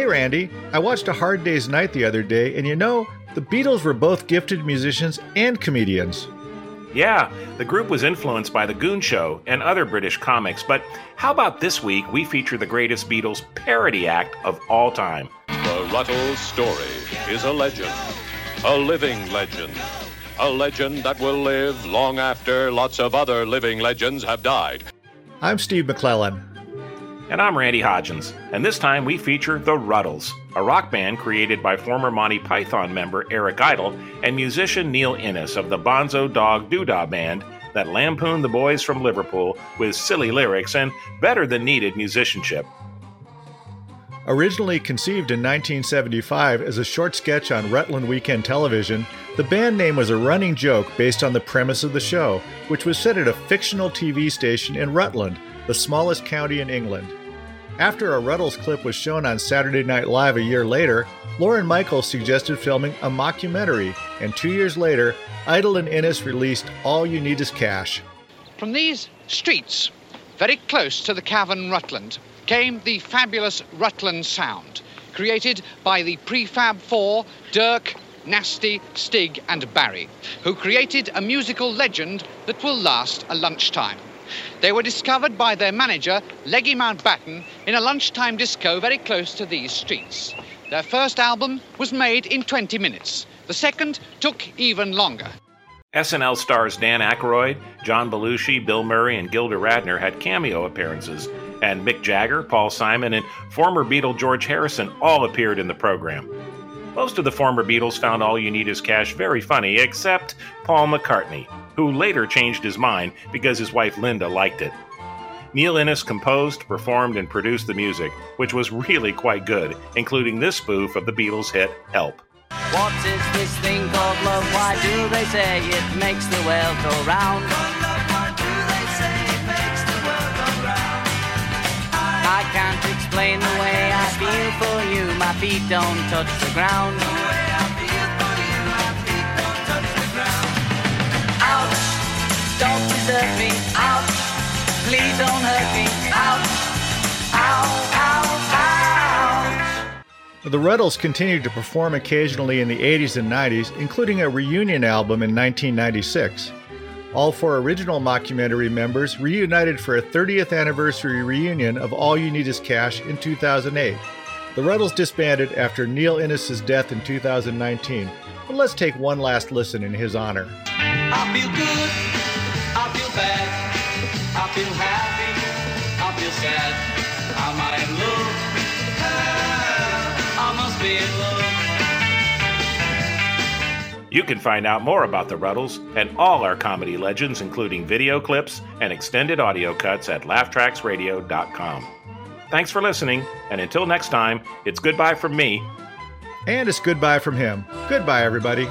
Hey Randy, I watched A Hard Day's Night the other day, and you know, the Beatles were both gifted musicians and comedians. Yeah, the group was influenced by The Goon Show and other British comics, but how about this week we feature the greatest Beatles parody act of all time? The Ruttles story is a legend, a living legend, a legend that will live long after lots of other living legends have died. I'm Steve McClellan. And I'm Randy Hodgins, and this time we feature The Ruttles, a rock band created by former Monty Python member Eric Idle and musician Neil Innes of the Bonzo Dog Doodah Band that lampooned the boys from Liverpool with silly lyrics and better than needed musicianship. Originally conceived in 1975 as a short sketch on Rutland Weekend Television, the band name was a running joke based on the premise of the show, which was set at a fictional TV station in Rutland, the smallest county in England. After a Ruttles clip was shown on Saturday Night Live a year later, Lorne Michaels suggested filming a mockumentary, and two years later, Idle and Innes released All You Need Is Cash. From these streets, very close to the cavern Rutland, came the fabulous Rutland Sound, created by the Prefab Four, Dirk, Nasty, Stig, and Barry, who created a musical legend that will last a lunchtime. They were discovered by their manager, Leggy Mountbatten, in a lunchtime disco very close to these streets. Their first album was made in 20 minutes. The second took even longer. SNL stars Dan Aykroyd, John Belushi, Bill Murray, and Gilda Radner had cameo appearances, and Mick Jagger, Paul Simon, and former Beatle George Harrison all appeared in the program. Most of the former Beatles found All You Need Is Cash very funny, except Paul McCartney, who later changed his mind because his wife Linda liked it. Neil Innes composed, performed, and produced the music, which was really quite good, including this spoof of the Beatles' hit Help. What is this thing called love? Why do they say it makes the world go round? I can't explain the way I feel for you. My feet don't touch the ground. Don't me. Ouch, please don't hurt me. Ouch, ow, ow, ouch. The Ruttles continued to perform occasionally in the 80s and 90s, including a reunion album in 1996. All four original mockumentary members reunited for a 30th anniversary reunion of All You Need Is Cash in 2008. The Ruttles disbanded after Neil Innes' death in 2019, but let's take one last listen in his honor. Bad, I feel happy, I feel sad. Am I in love? I must be in love. You can find out more about the Ruttles and all our comedy legends, including video clips and extended audio cuts at laughtracksradio.com. Thanks for listening, and until next time, it's goodbye from me. And it's goodbye from him. Goodbye, everybody.